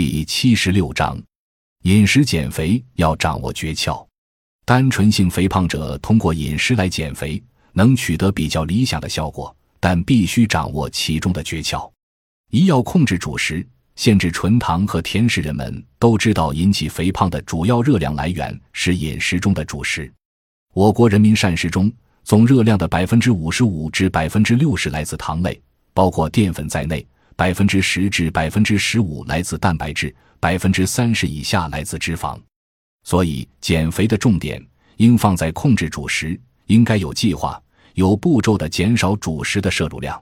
第七十六章，饮食减肥要掌握诀窍。单纯性肥胖者通过饮食来减肥，能取得比较理想的效果，但必须掌握其中的诀窍。一要控制主食，限制纯糖和甜食。人们都知道，引起肥胖的主要热量来源是饮食中的主食。我国人民膳食中总热量的百分之五十五至百分之六十来自糖类，包括淀粉在内。百分之十至百分之十五来自蛋白质，百分之三十以下来自脂肪，所以减肥的重点应放在控制主食，应该有计划、有步骤的减少主食的摄入量。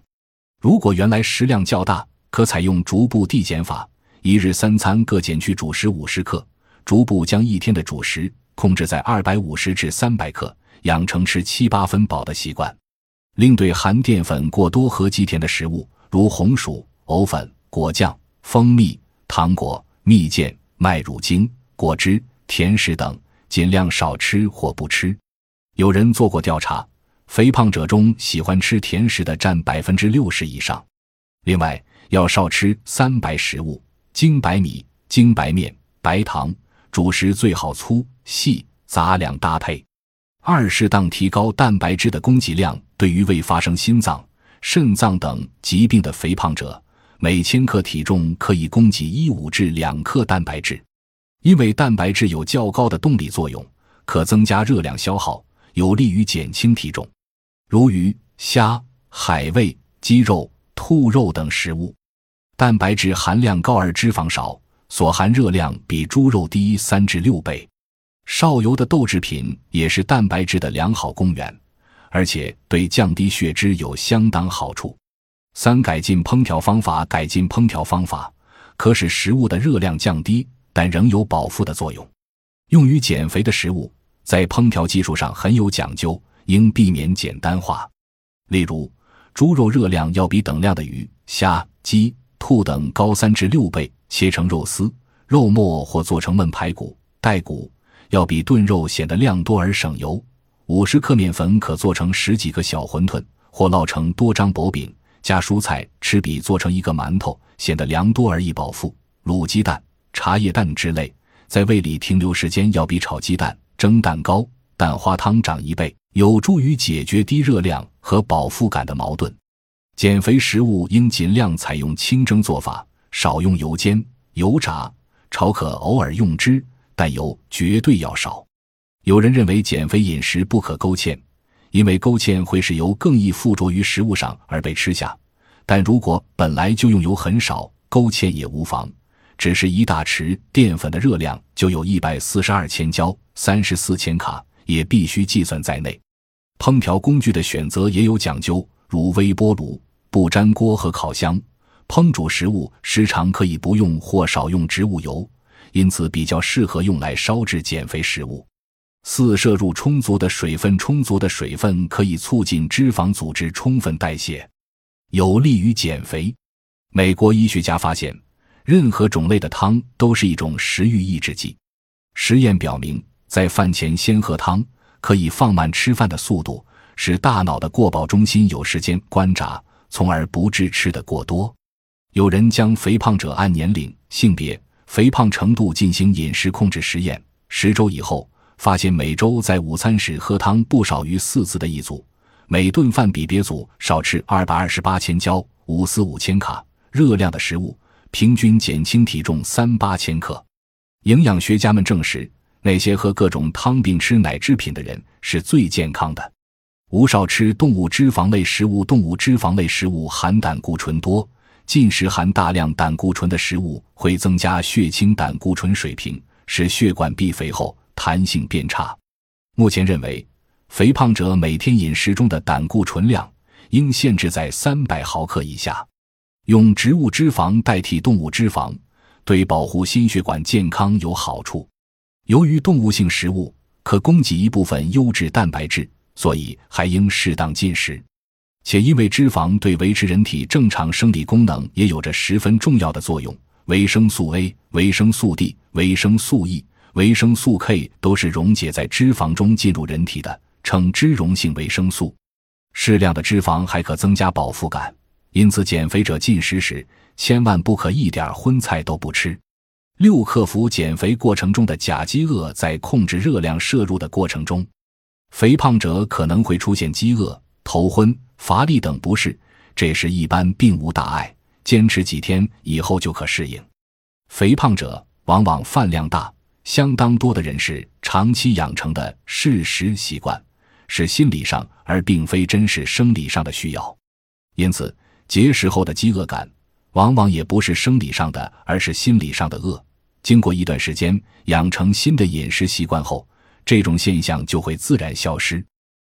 如果原来食量较大，可采用逐步递减法，一日三餐各减去主食五十克，逐步将一天的主食控制在二百五十至三百克，养成吃七八分饱的习惯。另对含淀粉过多和极甜的食物，如红薯。藕粉、果酱、蜂蜜、糖果、蜜饯、麦乳精、果汁、甜食等，尽量少吃或不吃。有人做过调查，肥胖者中喜欢吃甜食的占百分之六十以上。另外，要少吃三白食物：精白米、精白面、白糖。主食最好粗细杂粮搭配。二、适当提高蛋白质的供给量。对于未发生心脏、肾脏等疾病的肥胖者。每千克体重可以供给一五至两克蛋白质，因为蛋白质有较高的动力作用，可增加热量消耗，有利于减轻体重。如鱼、虾、海味、鸡肉、兔肉等食物，蛋白质含量高而脂肪少，所含热量比猪肉低三至六倍。少油的豆制品也是蛋白质的良好供源，而且对降低血脂有相当好处。三、改进烹调方法。改进烹调方法可使食物的热量降低，但仍有饱腹的作用。用于减肥的食物在烹调技术上很有讲究，应避免简单化。例如，猪肉热量要比等量的鱼、虾、鸡、兔等高三至六倍。切成肉丝、肉末或做成焖排骨、带骨，要比炖肉显得量多而省油。五十克面粉可做成十几个小馄饨，或烙成多张薄饼。加蔬菜吃比做成一个馒头显得凉多而易饱腹。卤鸡蛋、茶叶蛋之类，在胃里停留时间要比炒鸡蛋、蒸蛋糕、蛋花汤长一倍，有助于解决低热量和饱腹感的矛盾。减肥食物应尽量采用清蒸做法，少用油煎、油炸。炒可偶尔用之，但油绝对要少。有人认为减肥饮食不可勾芡。因为勾芡会使油更易附着于食物上而被吃下，但如果本来就用油很少，勾芡也无妨。只是一大匙淀粉的热量就有一百四十二千焦，三十四千卡，也必须计算在内。烹调工具的选择也有讲究，如微波炉、不粘锅和烤箱。烹煮食物时常可以不用或少用植物油，因此比较适合用来烧制减肥食物。四、摄入充足的水分，充足的水分可以促进脂肪组织充分代谢，有利于减肥。美国医学家发现，任何种类的汤都是一种食欲抑制剂。实验表明，在饭前先喝汤，可以放慢吃饭的速度，使大脑的过饱中心有时间观察，从而不致吃得过多。有人将肥胖者按年龄、性别、肥胖程度进行饮食控制实验，十周以后。发现每周在午餐时喝汤不少于四次的一组，每顿饭比别组少吃二百二十八千焦、五四五千卡热量的食物，平均减轻体重三八千克。营养学家们证实，那些喝各种汤并吃奶制品的人是最健康的。无少吃动物脂肪类食物，动物脂肪类食物含胆固醇多，进食含大量胆固醇的食物会增加血清胆固醇水平，使血管壁肥厚。弹性变差。目前认为，肥胖者每天饮食中的胆固醇量应限制在三百毫克以下。用植物脂肪代替动物脂肪，对保护心血管健康有好处。由于动物性食物可供给一部分优质蛋白质，所以还应适当进食。且因为脂肪对维持人体正常生理功能也有着十分重要的作用，维生素 A、维生素 D、维生素 E。维生素 K 都是溶解在脂肪中进入人体的，称脂溶性维生素。适量的脂肪还可增加饱腹感，因此减肥者进食时千万不可一点荤菜都不吃。六、克服减肥过程中的假饥饿，在控制热量摄入的过程中，肥胖者可能会出现饥饿、头昏、乏力等不适，这时一般并无大碍，坚持几天以后就可适应。肥胖者往往饭量大，相当多的人是长期养成的嗜食习惯，是心理上而并非真实生理上的需要，因此节食后的饥饿感。往往也不是生理上的，而是心理上的饿。经过一段时间养成新的饮食习惯后，这种现象就会自然消失。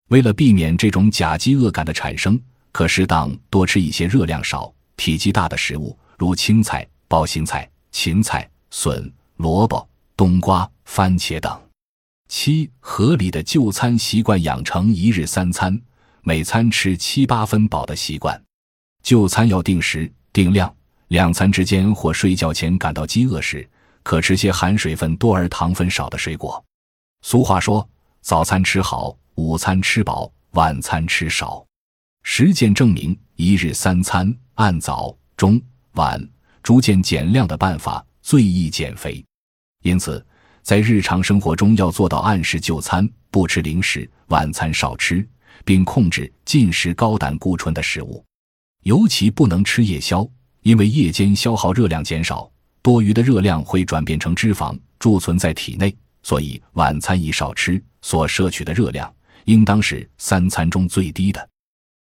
为了避免这种假饥饿感的产生，可适当多吃一些热量少、体积大的食物，如青菜、包心菜、芹菜、笋、萝卜、冬瓜、番茄等。七、合理的就餐习惯，养成一日三餐，每餐吃七八分饱的习惯。就餐要定时。定量，两餐之间或睡觉前感到饥饿时，可吃些含水分多而糖分少的水果。俗话说：“早餐吃好，午餐吃饱，晚餐吃少。”实践证明，一日三餐按早、中、晚逐渐减量的办法最易减肥。因此，在日常生活中要做到按时就餐，不吃零食，晚餐少吃，并控制进食高胆固醇的食物。尤其不能吃夜宵，因为夜间消耗热量减少，多余的热量会转变成脂肪贮存在体内。所以晚餐宜少吃，所摄取的热量应当是三餐中最低的。